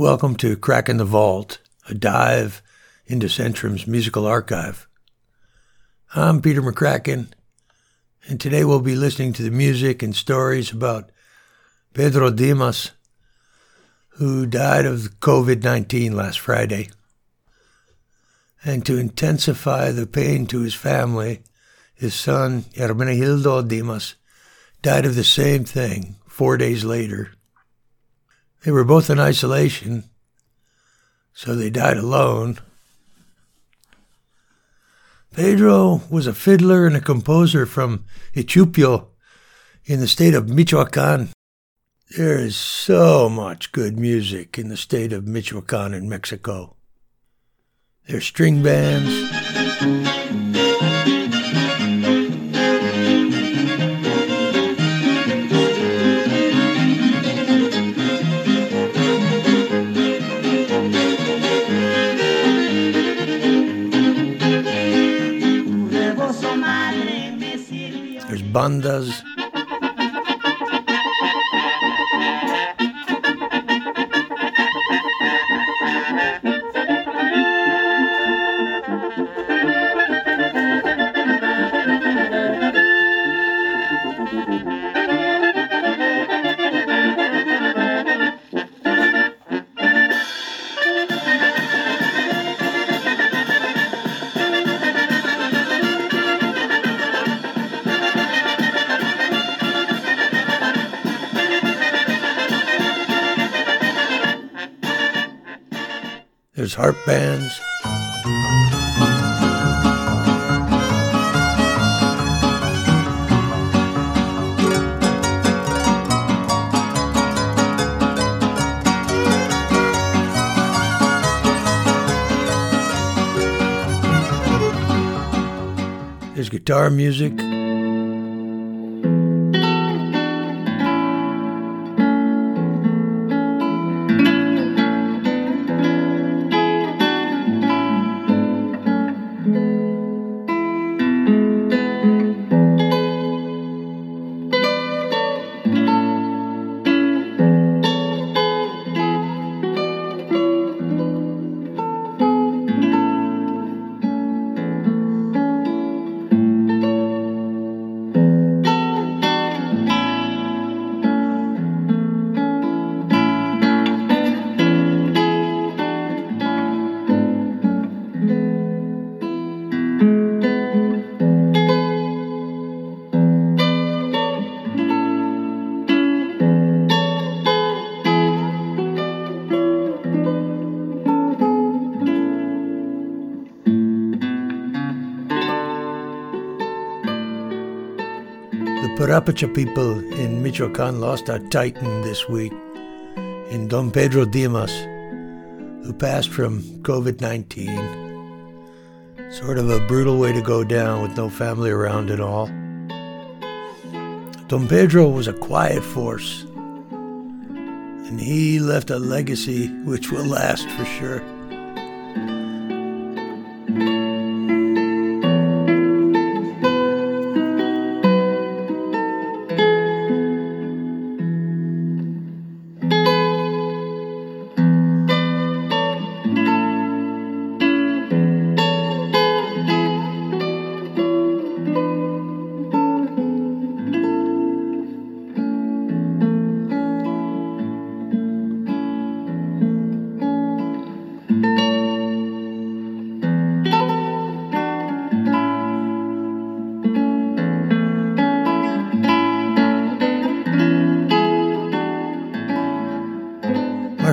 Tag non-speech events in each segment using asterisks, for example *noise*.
Welcome to Cracking the Vault, a dive into Centrum's musical archive. I'm Peter McCracken, and today we'll be listening to the music and stories about Pedro Dimas, who died of COVID 19 last Friday. And to intensify the pain to his family, his son, Hermenegildo Dimas, died of the same thing four days later. They were both in isolation, so they died alone. Pedro was a fiddler and a composer from Ichupio in the state of Michoacan. There is so much good music in the state of Michoacan in Mexico. There's string bands. Bandas. There's harp bands. There's guitar music. Purepecha people in Michoacan lost a titan this week in Don Pedro Dimas, who passed from COVID 19. Sort of a brutal way to go down with no family around at all. Don Pedro was a quiet force, and he left a legacy which will last for sure.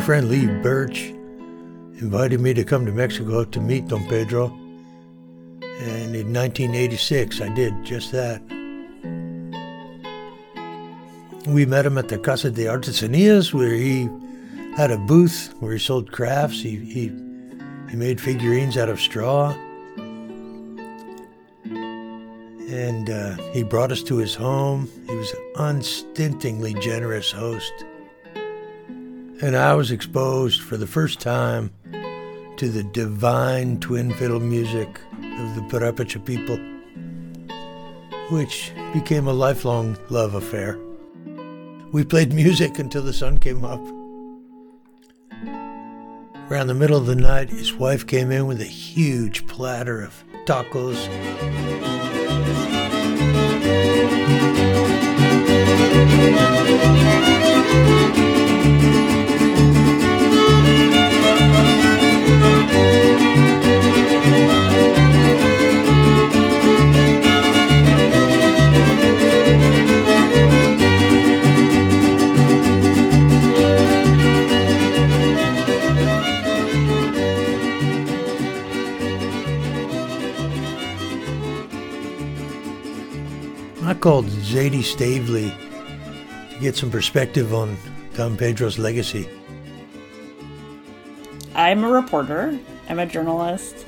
Friend Lee Birch invited me to come to Mexico to meet Don Pedro. And in 1986, I did just that. We met him at the Casa de Artesanias, where he had a booth where he sold crafts. He, he, he made figurines out of straw. And uh, he brought us to his home. He was an unstintingly generous host. And I was exposed for the first time to the divine twin fiddle music of the Purepecha people, which became a lifelong love affair. We played music until the sun came up. Around the middle of the night, his wife came in with a huge platter of tacos. Called Zadie Stavely to get some perspective on Don Pedro's legacy. I'm a reporter. I'm a journalist,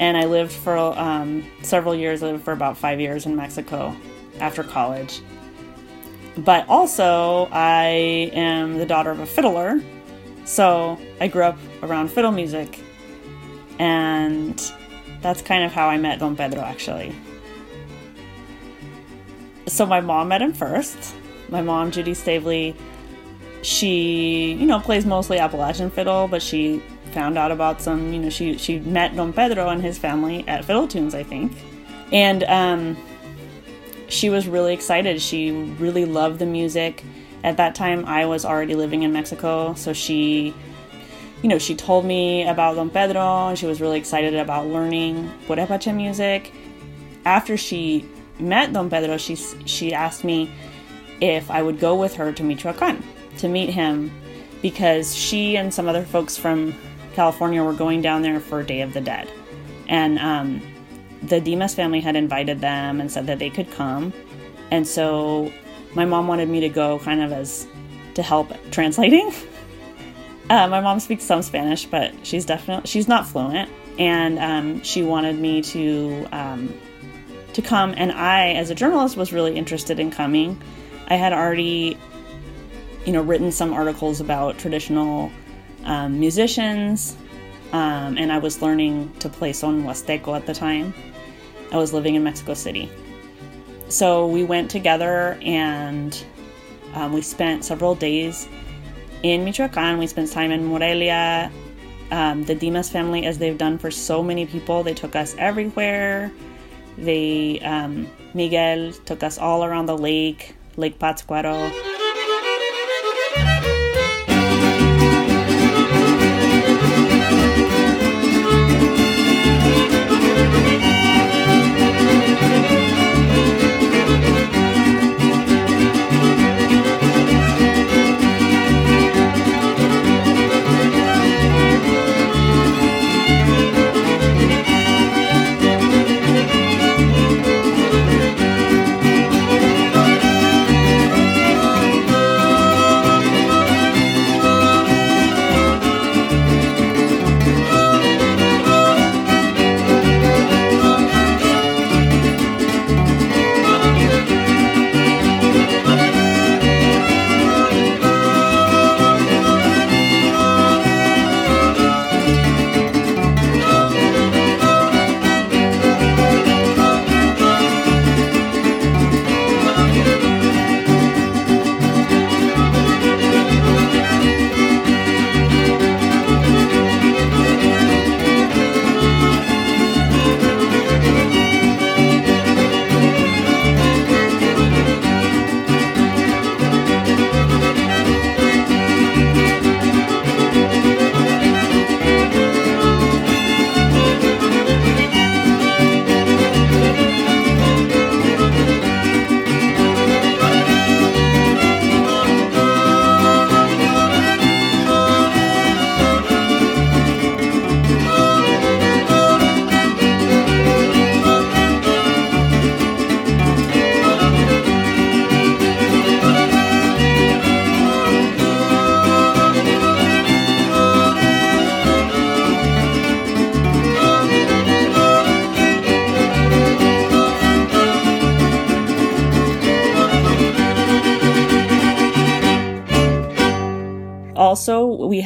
and I lived for um, several years. I lived for about five years in Mexico after college. But also, I am the daughter of a fiddler, so I grew up around fiddle music, and that's kind of how I met Don Pedro, actually so my mom met him first. My mom, Judy Stavely, she, you know, plays mostly Appalachian fiddle, but she found out about some, you know, she she met Don Pedro and his family at Fiddle Tunes, I think. And um she was really excited. She really loved the music. At that time I was already living in Mexico, so she you know, she told me about Don Pedro and she was really excited about learning Purepecha music. After she met Don Pedro, she she asked me if I would go with her to Michoacan to meet him because she and some other folks from California were going down there for Day of the Dead, and um, the Dimas family had invited them and said that they could come, and so my mom wanted me to go, kind of as to help translating. *laughs* Uh, my mom speaks some Spanish, but she's definitely she's not fluent, and um, she wanted me to um, to come. And I, as a journalist, was really interested in coming. I had already, you know, written some articles about traditional um, musicians, um, and I was learning to play son huasteco at the time. I was living in Mexico City. So we went together and um, we spent several days in Michoacan. We spent time in Morelia. Um, the Dimas family, as they've done for so many people, they took us everywhere. They um, Miguel took us all around the lake, Lake Pátzcuaro.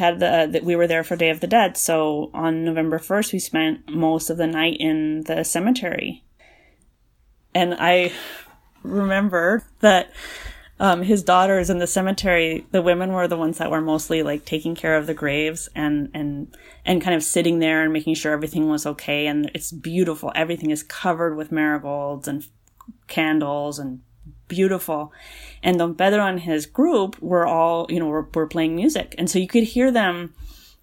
Had the that we were there for Day of the Dead. So on November first, we spent most of the night in the cemetery, and I remember that um, his daughters in the cemetery, the women were the ones that were mostly like taking care of the graves and and and kind of sitting there and making sure everything was okay. And it's beautiful. Everything is covered with marigolds and candles and beautiful. And Don Pedro and his group were all, you know, were, were playing music, and so you could hear them.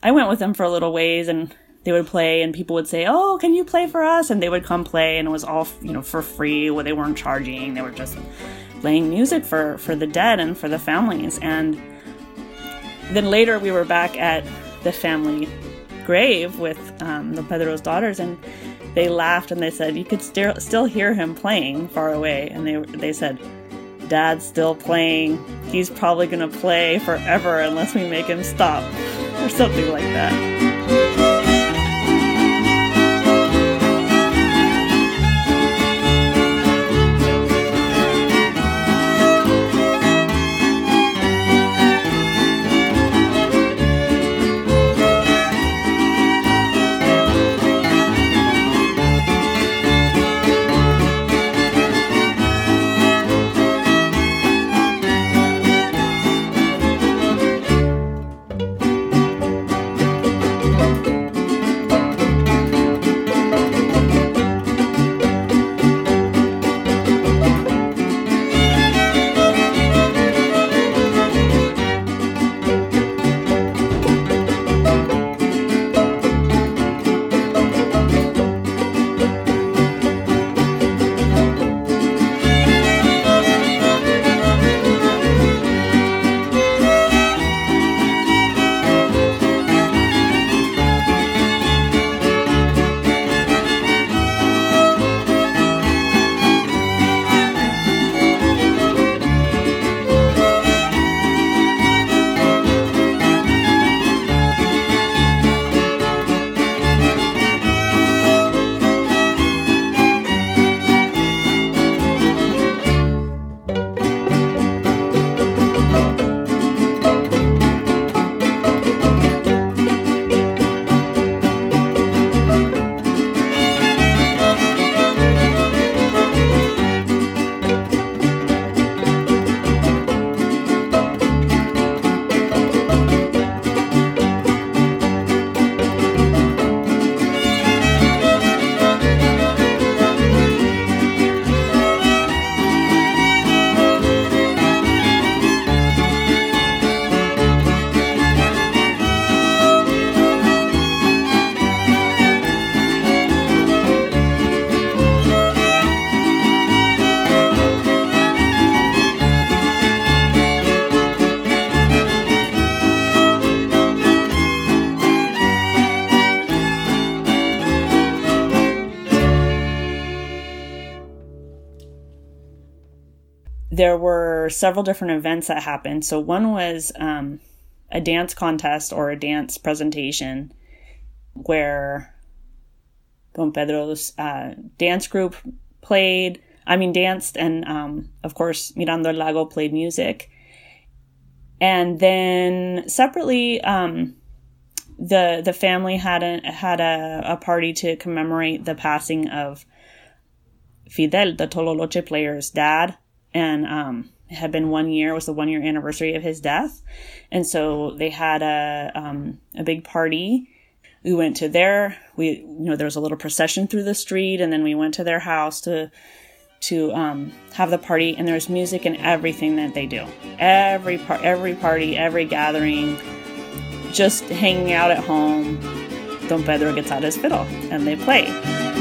I went with them for a little ways and they would play and people would say, "Oh, can you play for us?" and they would come play and it was all, you know, for free. Where they weren't charging. They were just playing music for for the dead and for the families. And then later we were back at the family grave with um, the Pedro's daughters, and they laughed and they said you could still still hear him playing far away, and they they said. Dad's still playing. He's probably gonna play forever unless we make him stop, or something like that. There were several different events that happened. So one was um, a dance contest or a dance presentation where Don Pedro's uh, dance group played. I mean, danced, and um, of course, Mirando el Lago played music. And then separately, um, the the family had a had a, a party to commemorate the passing of Fidel, the Tololoche player's dad and um, it had been one year was the one year anniversary of his death, and so they had a um, a big party. We went to their we you know there was a little procession through the street, and then we went to their house to to um, have the party, and there's music and everything that they do. Every part, every party, every gathering, just hanging out at home. Don Pedro gets out his fiddle and they play.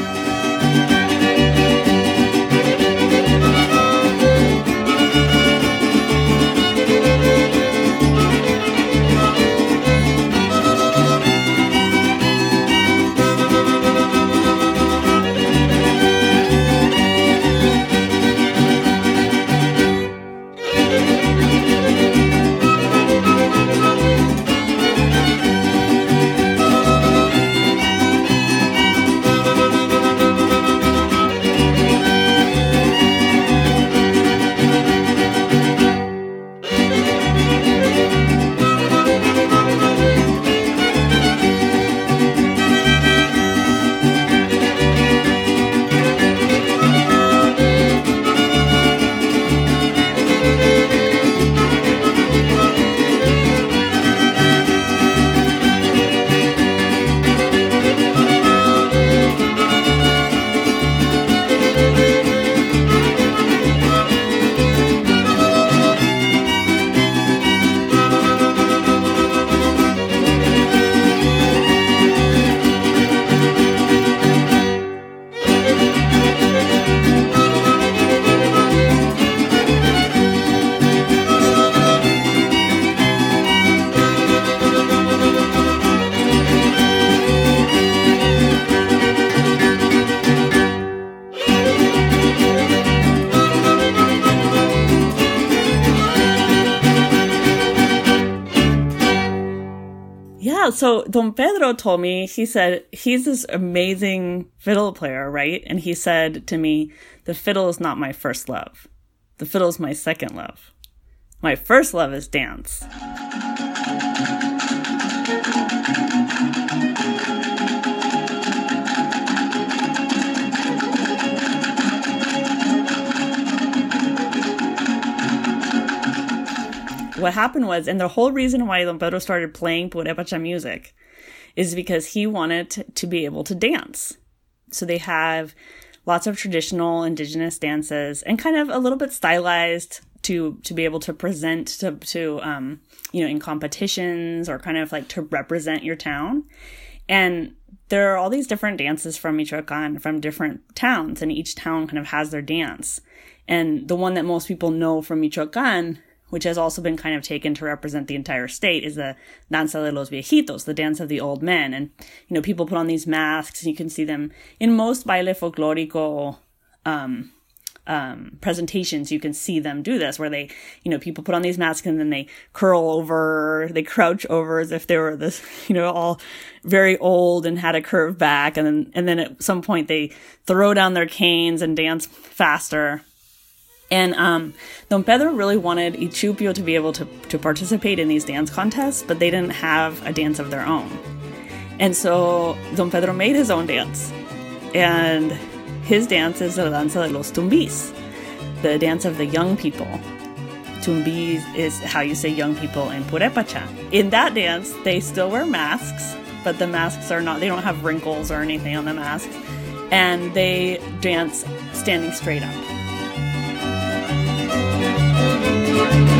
Don Pedro told me, he said, he's this amazing fiddle player, right? And he said to me, the fiddle is not my first love. The fiddle is my second love. My first love is dance. what happened was, and the whole reason why Don Pedro started playing Purepecha music is because he wanted to be able to dance. So they have lots of traditional indigenous dances and kind of a little bit stylized to to be able to present to to um you know in competitions or kind of like to represent your town and there are all these different dances from Michoacan from different towns and each town kind of has their dance and the one that most people know from Michoacan which has also been kind of taken to represent the entire state, is the Danza de los Viejitos, the dance of the old men. And, you know, people put on these masks, and you can see them in most baile folklorico um, um, presentations, you can see them do this, where they, you know, people put on these masks and then they curl over, they crouch over as if they were this, *laughs* you know, all very old and had a curved back, and then and then at some point they throw down their canes and dance faster. And um, Don Pedro really wanted Ichupio to be able to, to participate in these dance contests, but they didn't have a dance of their own. And so Don Pedro made his own dance. And his dance is the danza de los tumbis, the dance of the young people. Tumbis is how you say young people in Purepecha. In that dance, they still wear masks, but the masks are not, they don't have wrinkles or anything on the masks. And they dance standing straight up. He would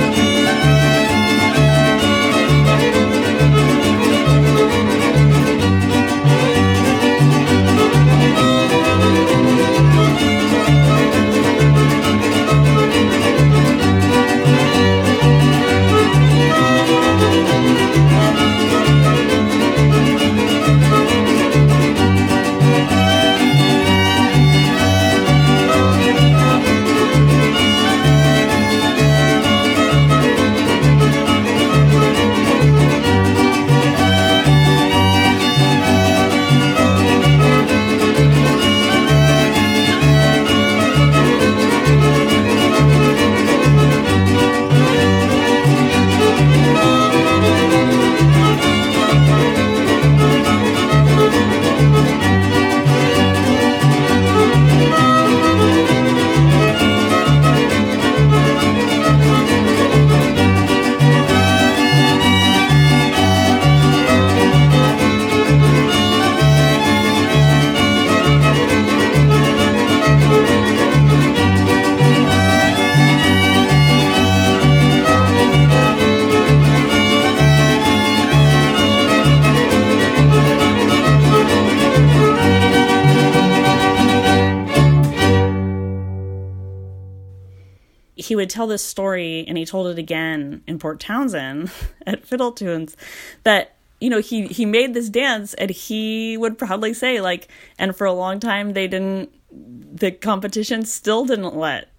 tell this story and he told it again in Port Townsend *laughs* at Fiddle Tunes that you know he he made this dance and he would proudly say like and for a long time they didn't the competition still didn't let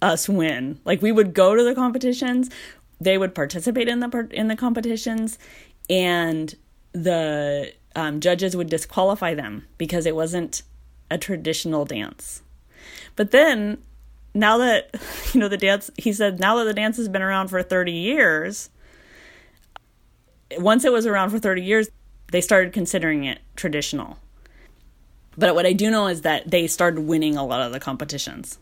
us win. Like we would go to the competitions they would participate in the in the competitions and the um, judges would disqualify them because it wasn't a traditional dance. But then now that *laughs* you know the dance he said now that the dance has been around for 30 years once it was around for 30 years they started considering it traditional. But what i do know is that they started winning a lot of the competitions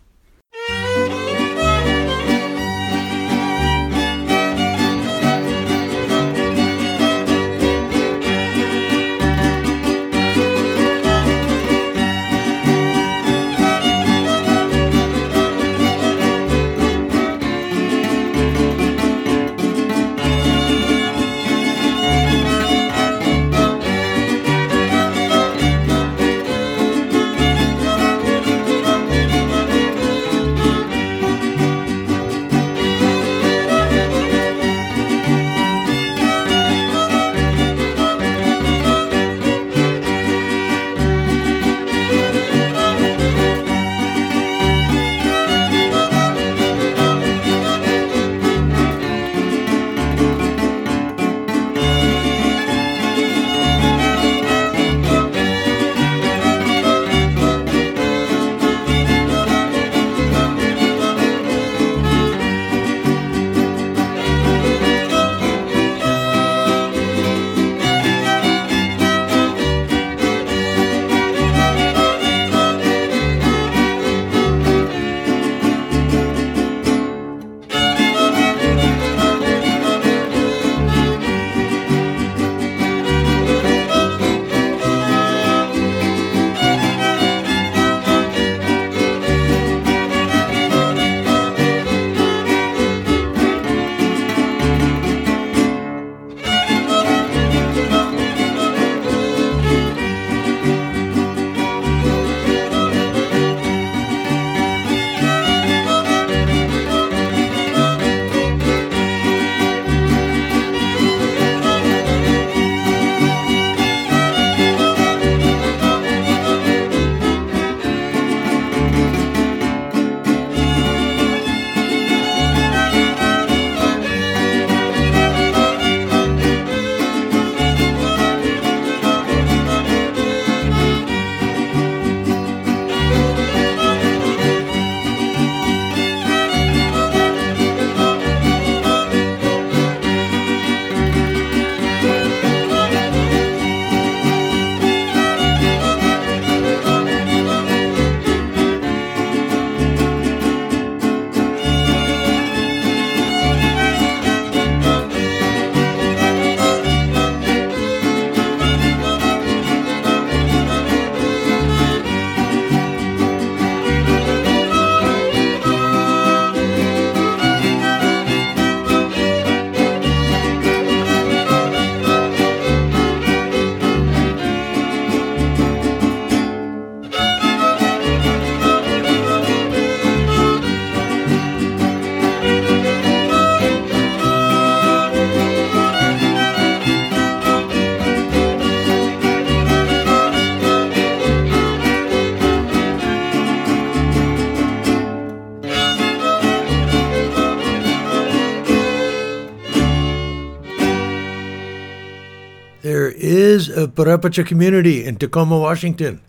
is a Purepecha community in Tacoma, Washington.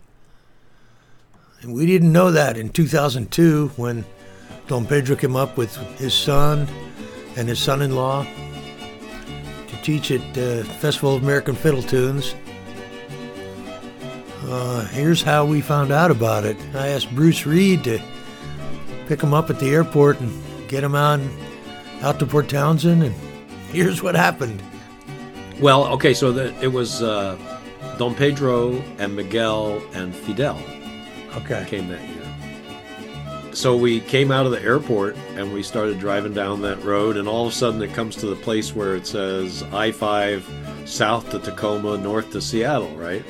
And we didn't know that in 2002 when Don Pedro came up with his son and his son in law to teach at the Festival of American Fiddle Tunes. Uh, here's how we found out about it. I asked Bruce Reed to pick him up at the airport and get him out, out to Port Townsend, and *laughs* here's what happened. Well, okay, so the, it was uh, Don Pedro and Miguel and Fidel Okay. came that year. So we came out of the airport and we started driving down that road, and all of a sudden it comes to the place where it says I 5 south to Tacoma, north to Seattle, right?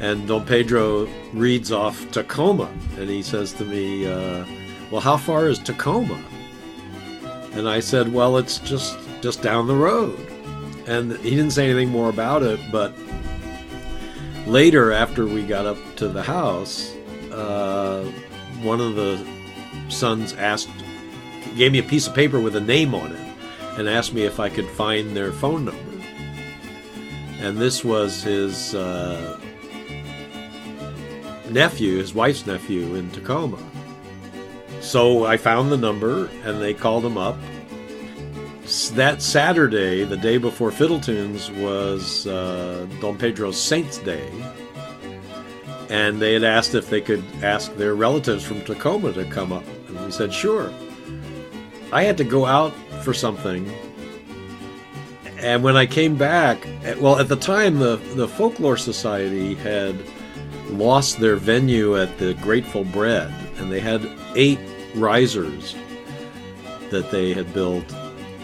And Don Pedro reads off Tacoma and he says to me, uh, Well, how far is Tacoma? And I said, Well, it's just, just down the road. And he didn't say anything more about it, but later, after we got up to the house, uh, one of the sons asked, gave me a piece of paper with a name on it, and asked me if I could find their phone number. And this was his uh, nephew, his wife's nephew in Tacoma. So I found the number, and they called him up. That Saturday, the day before Fiddle Tunes, was uh, Don Pedro's Saints' Day. And they had asked if they could ask their relatives from Tacoma to come up, and we said sure. I had to go out for something, and when I came back, eh, well, at the time the the Folklore Society had lost their venue at the Grateful Bread, and they had eight risers that they had built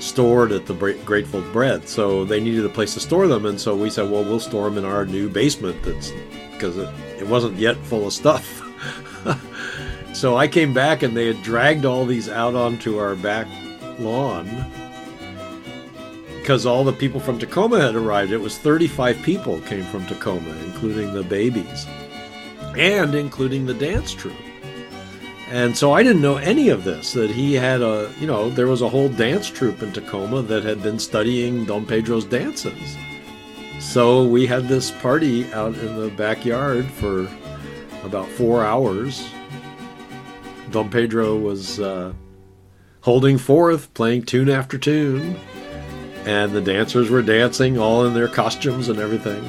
stored at the Grateful Bread. So they needed a place to store them, and so we said, well, we'll store them in our new basement that's because it, it wasn't yet full of stuff. *laughs* so I came back and they had dragged all these out onto our back lawn because all the people from Tacoma had arrived. It was 35 people came from Tacoma, including the babies and including the dance troupe. And so I didn't know any of this. That he had a, you know, there was a whole dance troupe in Tacoma that had been studying Don Pedro's dances. So we had this party out in the backyard for about four hours. Don Pedro was uh, holding forth, playing tune after tune, and the dancers were dancing all in their costumes and everything.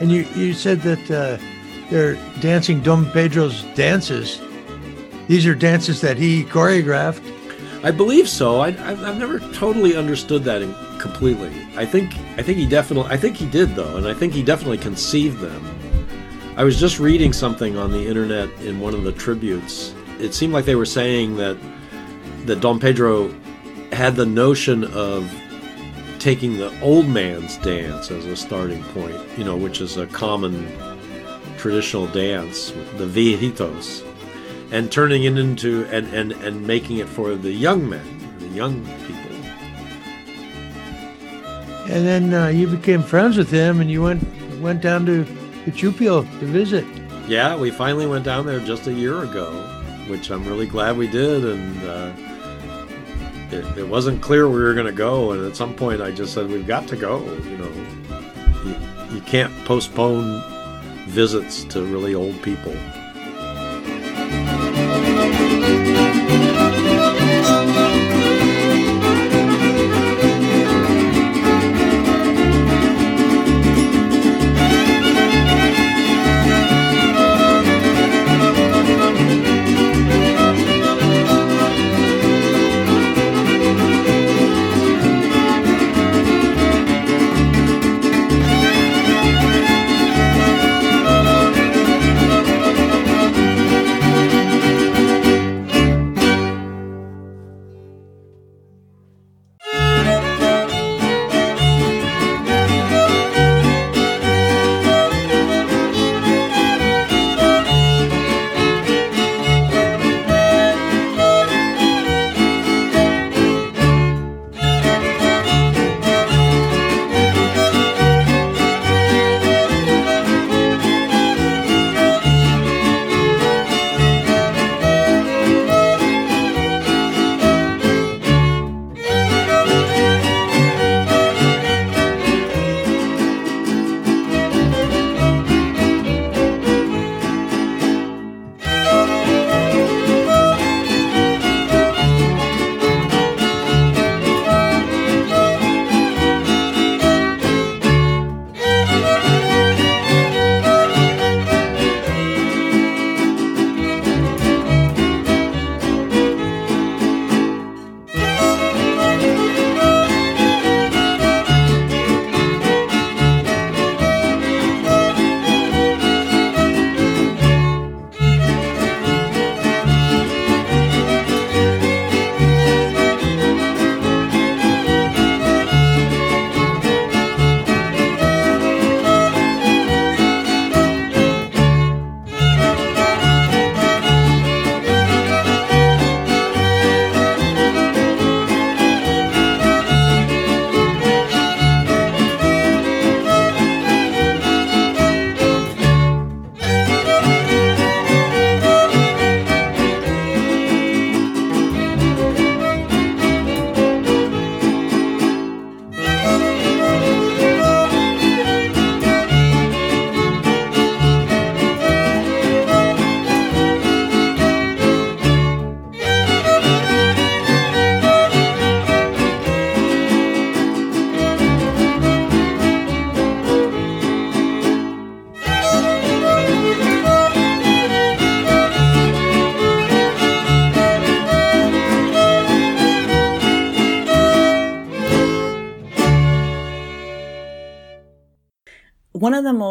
And you, you said that uh, they're dancing Don Pedro's dances. These are dances that he choreographed. I believe so. I, I've, I've never totally understood that completely. I think I think he definitely I think he did though, and I think he definitely conceived them. I was just reading something on the internet in one of the tributes. It seemed like they were saying that that Don Pedro had the notion of taking the old man's dance as a starting point, you know, which is a common traditional dance, the viejitos, and turning it into and, and, and making it for the young men, the young people. And then uh, you became friends with him, and you went went down to Chupio to visit. Yeah, we finally went down there just a year ago, which I'm really glad we did. And uh, it, it wasn't clear we were going to go. And at some point, I just said, we've got to go. You know, you, you can't postpone visits to really old people.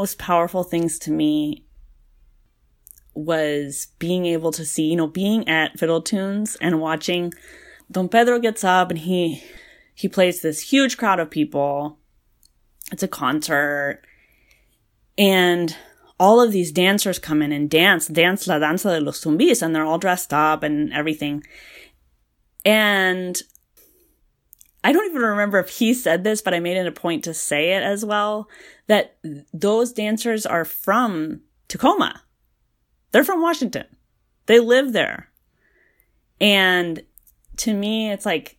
Most powerful things to me was being able to see, you know, being at Fiddle Tunes and watching Don Pedro gets up and he he plays this huge crowd of people. It's a concert. And all of these dancers come in and dance, dance la danza de los zumbis, and they're all dressed up and everything. And I don't even remember if he said this, but I made it a point to say it as well that those dancers are from Tacoma. They're from Washington. They live there. And to me, it's like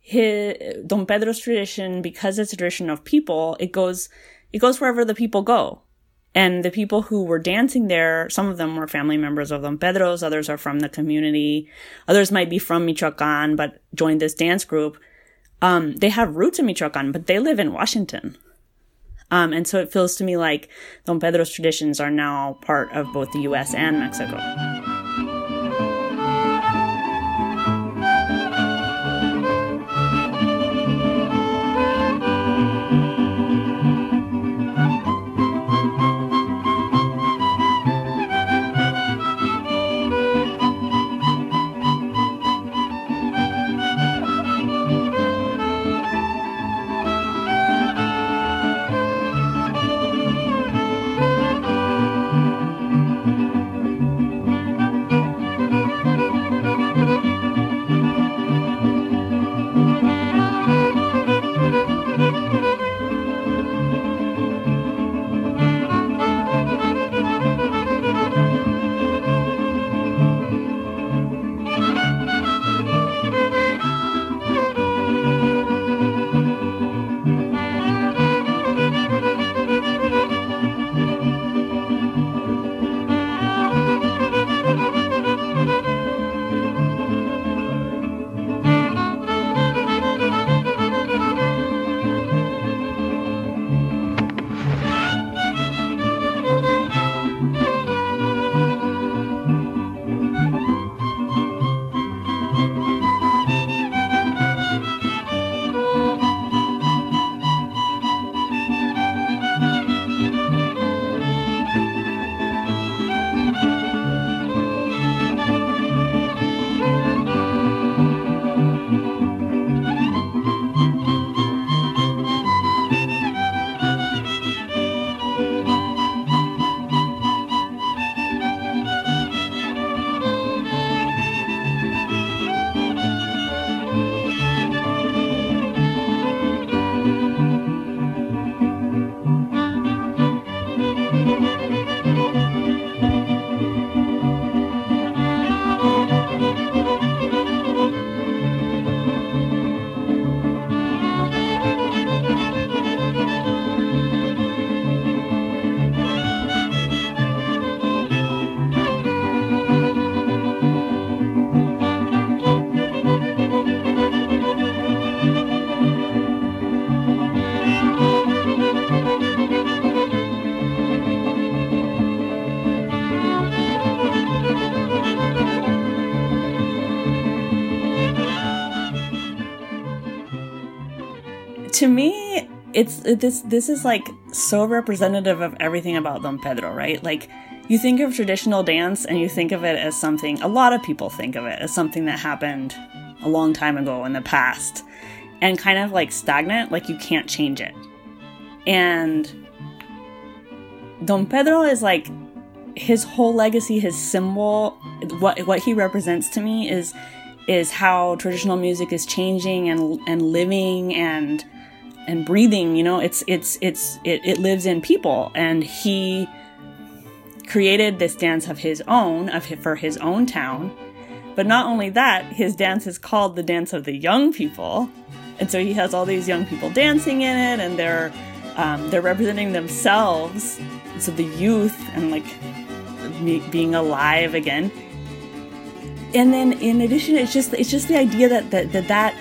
his, Don Pedro's tradition, because it's a tradition of people, it goes, it goes wherever the people go. And the people who were dancing there, some of them were family members of Don Pedro's, others are from the community, others might be from Michoacan, but joined this dance group. Um, they have roots in Michoacan, but they live in Washington. Um, and so it feels to me like Don Pedro's traditions are now part of both the US and Mexico. To me, it's this this is like so representative of everything about Don Pedro, right? Like you think of traditional dance and you think of it as something a lot of people think of it as something that happened a long time ago in the past and kind of like stagnant, like you can't change it. And Don Pedro is like his whole legacy, his symbol, what what he represents to me is is how traditional music is changing and and living and and breathing you know it's it's it's it, it lives in people. And he created this dance of his own of his, for his own town. But not only that his dance is called the dance of the young people. And so he has all these young people dancing in it and they're um, they're representing themselves. So the youth and like being alive again. And then in addition it's just it's just the idea that that that, that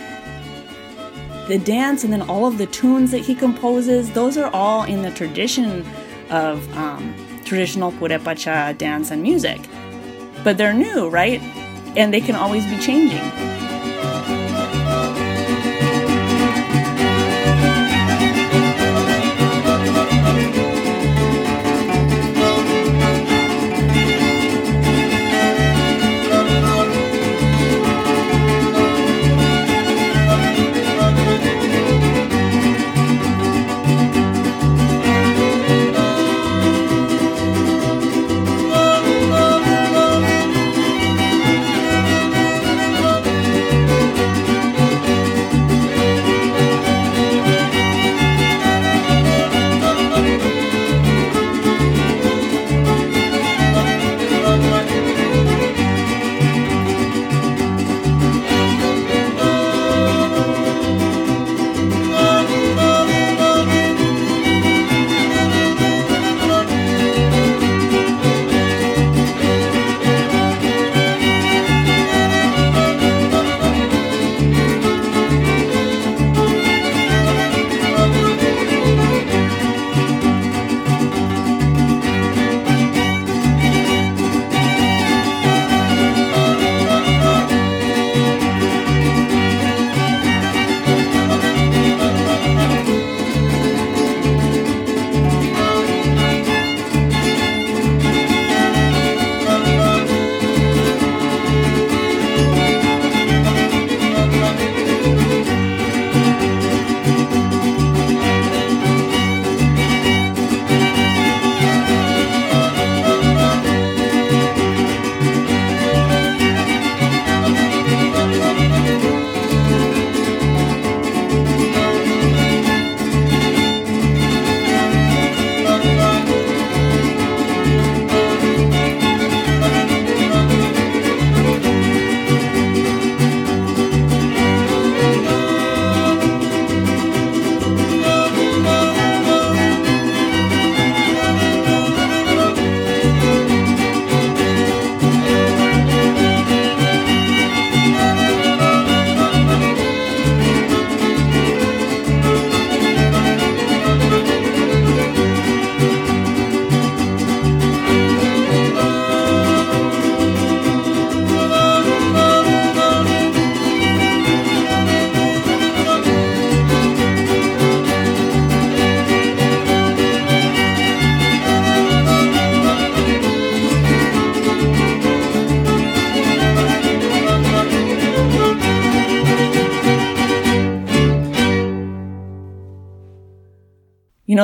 the dance and then all of the tunes that he composes, those are all in the tradition of um, traditional Purepecha dance and music. But they're new, right? And they can always be changing.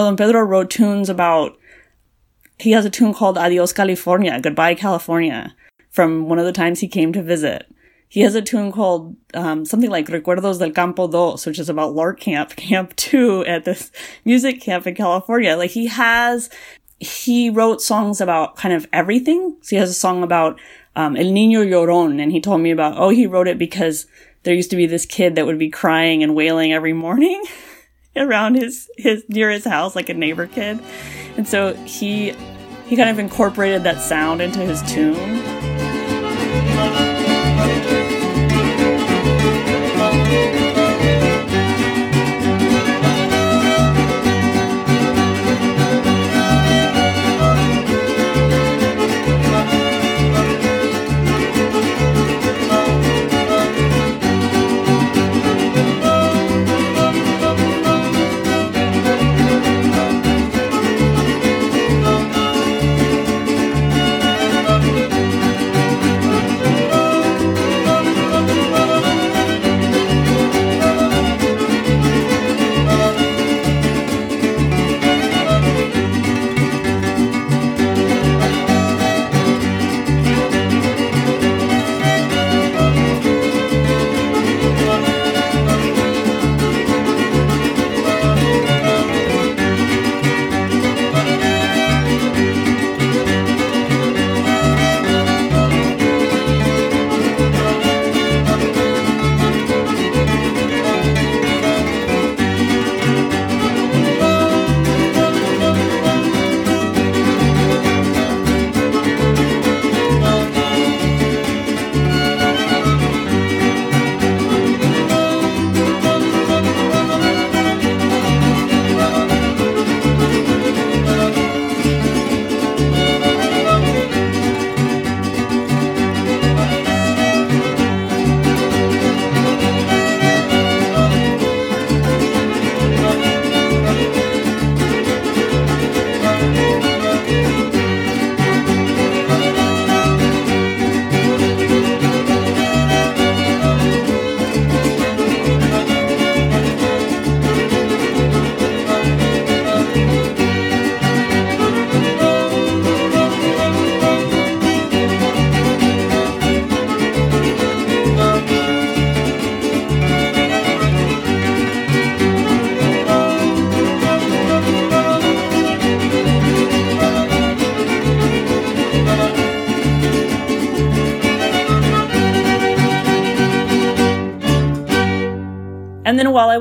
Don Pedro wrote tunes about, he has a tune called Adios California, Goodbye California, from one of the times he came to visit. He has a tune called um, something like Recuerdos del Campo Dos, which is about Lark Camp, *laughs* Camp 2 at this music camp in California. Like he has, he wrote songs about kind of everything. So he has a song about um, El Niño Llorón, and he told me about, oh, he wrote it because there used to be this kid that would be crying and wailing every morning *laughs* *laughs* around his, his, near his house, like a neighbor kid. And so he, he kind of incorporated that sound into his tune.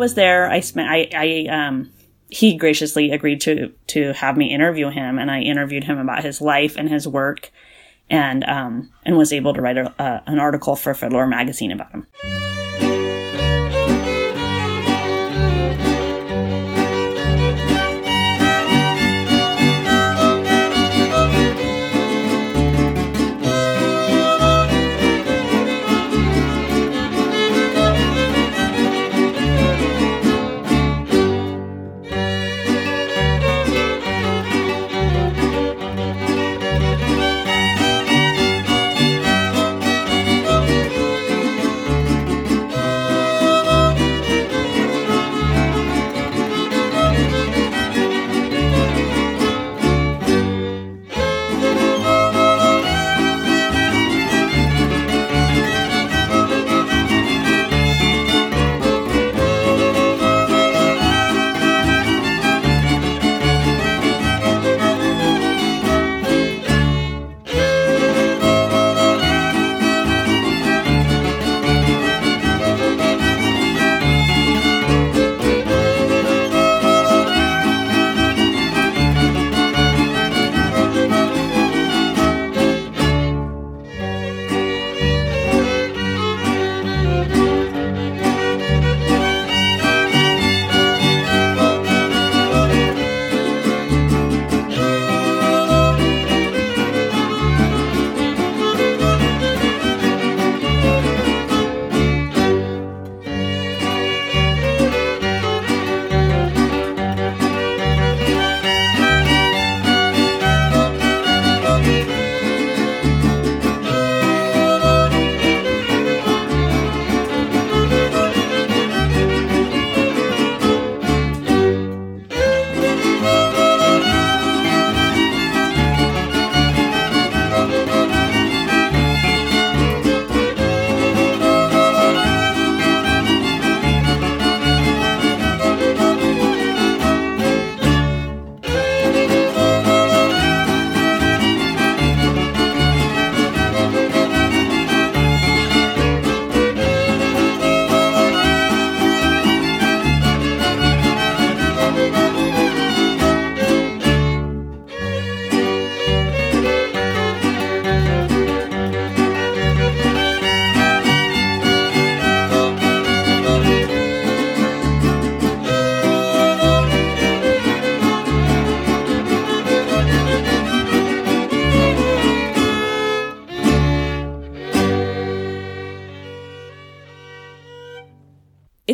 Was there, I spent I, I um he graciously agreed to to have me interview him, and I interviewed him about his life and his work, and um and was able to write a, uh, an article for Fiddler magazine about him.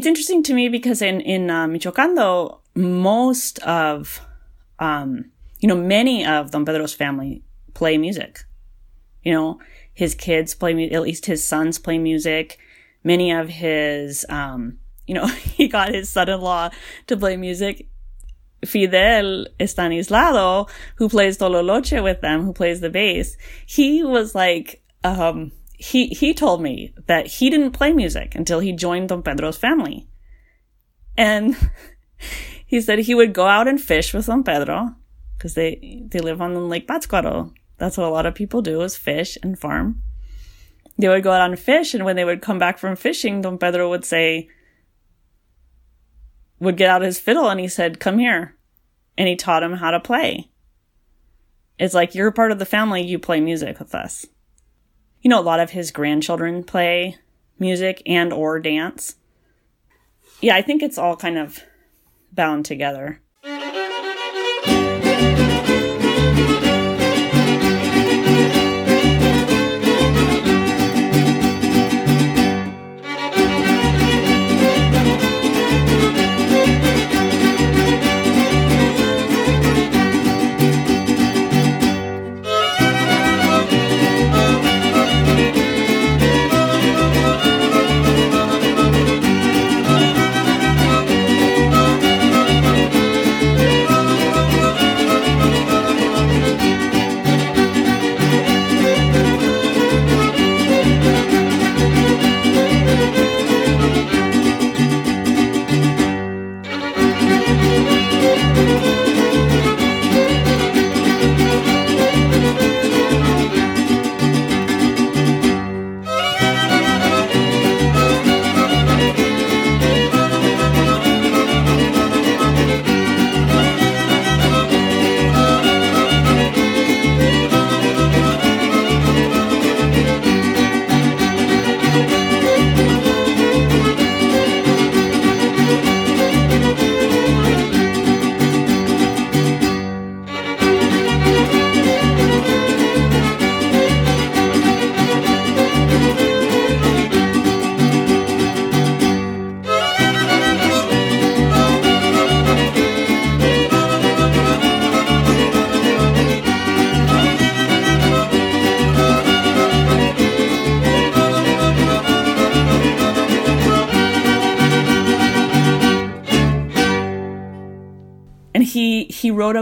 It's interesting to me because in in uh, Michoacán, though, most of um, you know many of Don Pedro's family play music. You know, his kids play music. At least his sons play music. Many of his um, you know, *laughs* he got his son-in-law to play music. Fidel Estanislao, who plays Tololoche with them, who plays the bass, he was like, um, he, he told me that he didn't play music until he joined Don Pedro's family. And *laughs* he said he would go out and fish with Don Pedro because they, they live on Lake Pátzcuaro. That's what a lot of people do is fish and farm. They would go out and fish. And when they would come back from fishing, Don Pedro would say, would get out his fiddle and he said, come here. And he taught him how to play. It's like, you're part of the family. You play music with us you know, a lot of his grandchildren play music and or dance. Yeah, I think it's all kind of bound together.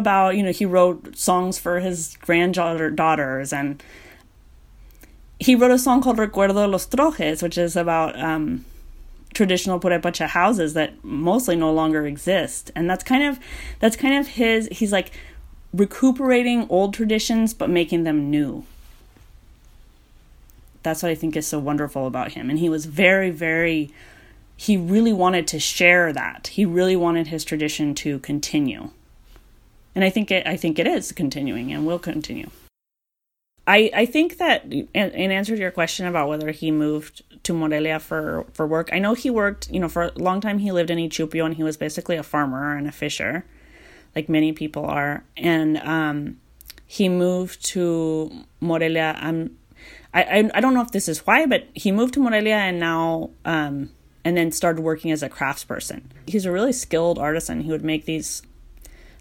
About, you know, he wrote songs for his granddaughters daughters and he wrote a song called Recuerdo de los Trojes, which is about um, traditional Purepecha houses that mostly no longer exist. And that's kind of that's kind of his he's like recuperating old traditions but making them new. That's what I think is so wonderful about him. And he was very, very he really wanted to share that. He really wanted his tradition to continue and I think it I think it is continuing and will continue. I I think that in, answer to your question about whether he moved to Morelia for for work, I know he worked. You know, for a long time he lived in Ichupio and he was basically a farmer and a fisher, like many people are. And um, he moved to Morelia. Um, I, I I don't know if this is why, but he moved to Morelia and now um and then started working as a craftsperson. He's a really skilled artisan. He would make these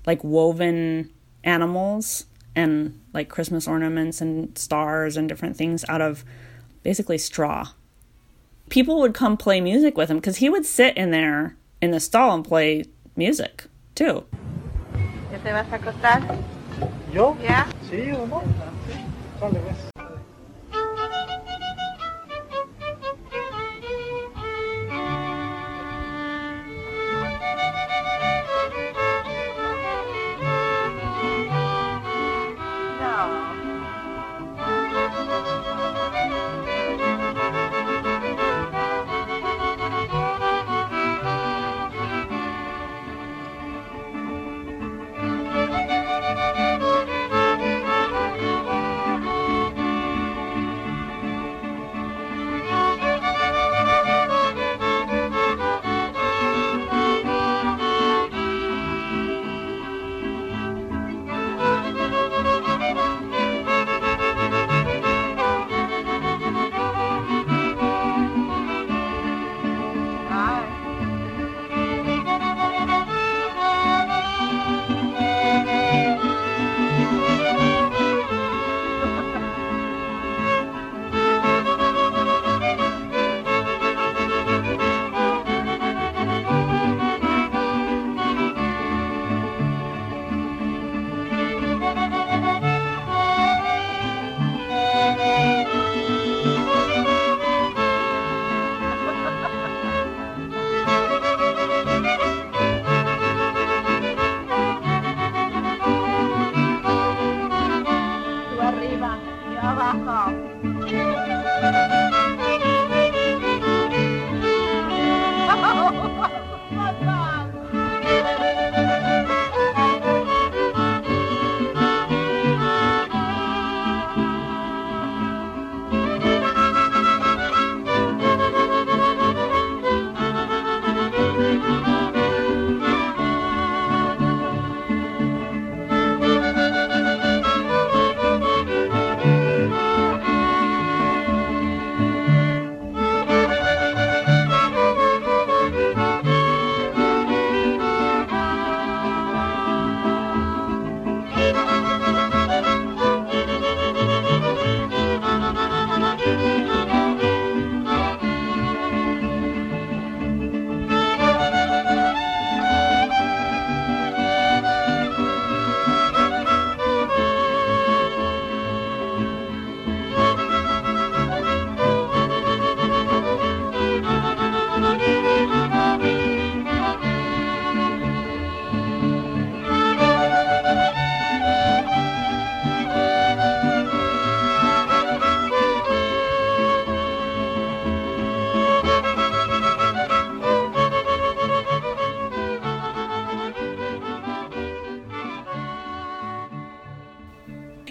like woven animals and like Christmas ornaments and stars and different things out of basically straw. People would come play music with him because he would sit in there in the stall and play music too. ¿Ya te vas a acostar? ¿Yo? ¿Ya? Sí o no. Sale, pues.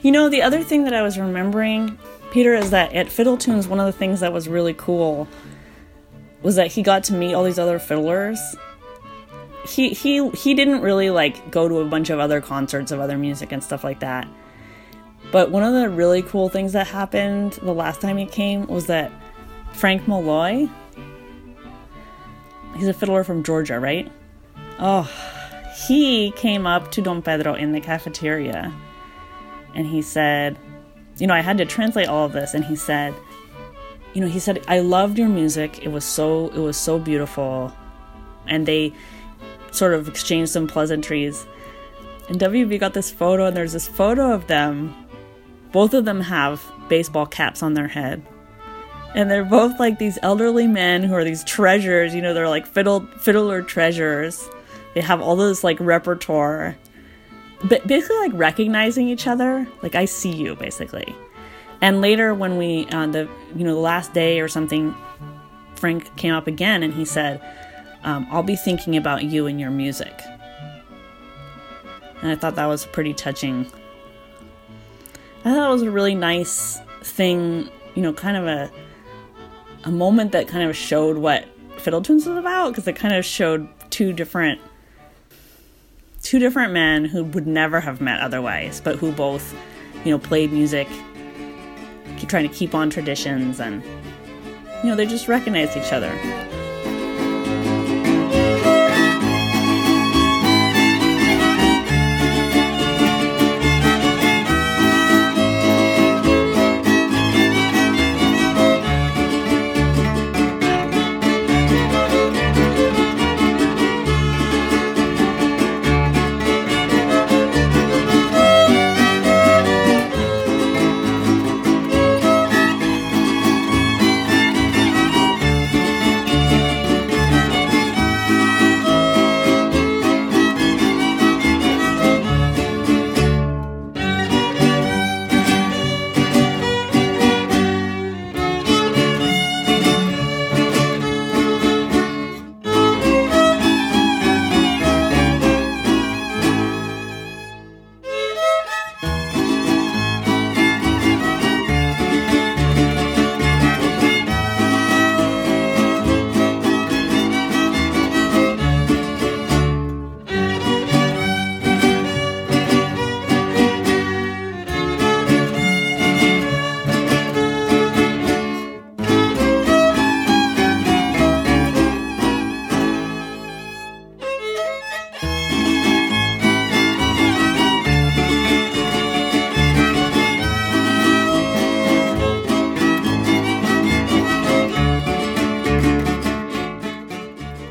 You know, the other thing that I was remembering, Peter, is that at Fiddle Tunes, one of the things that was really cool was that he got to meet all these other fiddlers. He he he didn't really like go to a bunch of other concerts of other music and stuff like that. But one of the really cool things that happened the last time he came was that Frank Malloy, he's a fiddler from Georgia, right? Oh, he came up to Don Pedro in the cafeteria and he said, you know, I had to translate all of this, and he said, you know, he said, I loved your music. It was so, it was so beautiful, and they sort of exchanged some pleasantries. And WB got this photo, and there's this photo of them. Both of them have baseball caps on their head. And they're both like these elderly men who are these treasures, you know, they're like fiddle fiddler treasures. They have all this like repertoire basically like recognizing each other like i see you basically. And later when we uh, the you know the last day or something frank came up again and he said um, i'll be thinking about you and your music. And i thought that was pretty touching. I thought it was a really nice thing you know kind of a a moment that kind of showed what fiddle tunes is about because it kind of showed two different two different men who would never have met otherwise, but who both, you know, played music, keep trying to keep on traditions, and, you know, they just recognized each other.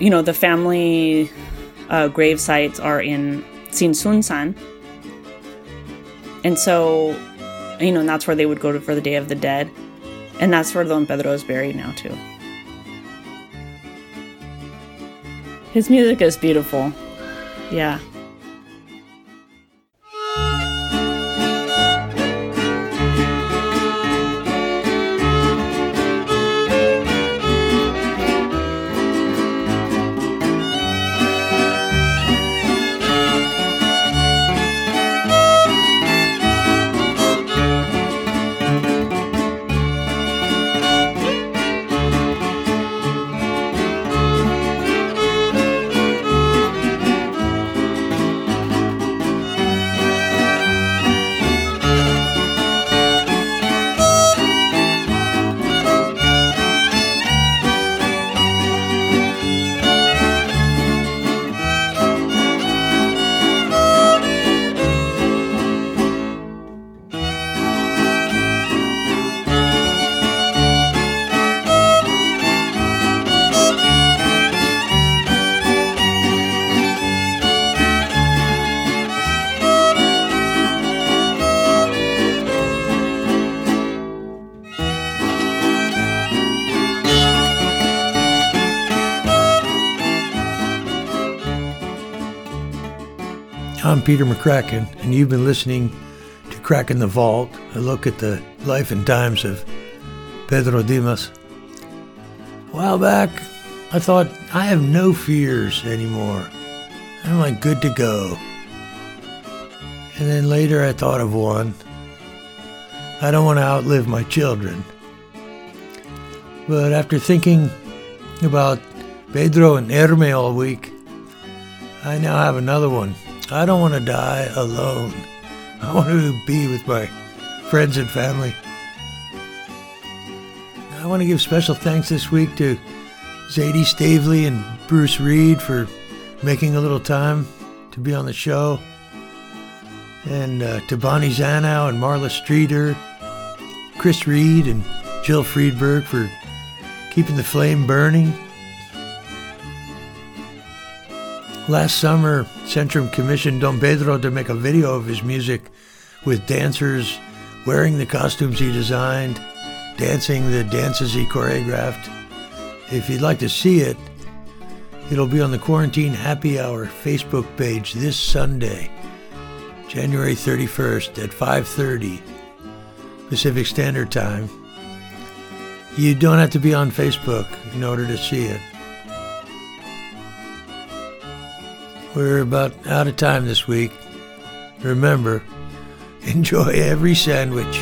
You know, the family uh, grave sites are in Tzintzuntzan. And so, you know, and that's where they would go to for the Day of the Dead. And that's where Don Pedro is buried now, too. His music is beautiful. Yeah. Peter McCracken, and you've been listening to Cracking the Vault, a look at the life and times of Pedro Dimas. A while back, I thought, I have no fears anymore. I'm like good to go. And then later I thought of one. I don't want to outlive my children. But after thinking about Pedro and Herme all week, I now have another one. I don't want to die alone. I want to be with my friends and family. I want to give special thanks this week to Zadie Stavely and Bruce Reed for making a little time to be on the show. And uh, to Bonnie Zanow and Marla Streeter, Chris Reed and Jill Friedberg for keeping the flame burning. Last summer, Centrum commissioned Don Pedro to make a video of his music with dancers wearing the costumes he designed, dancing the dances he choreographed. If you'd like to see it, it'll be on the Quarantine Happy Hour Facebook page this Sunday, January 31st at 5:30 Pacific Standard Time. You don't have to be on Facebook in order to see it. We're about out of time this week. Remember, *laughs* enjoy every sandwich.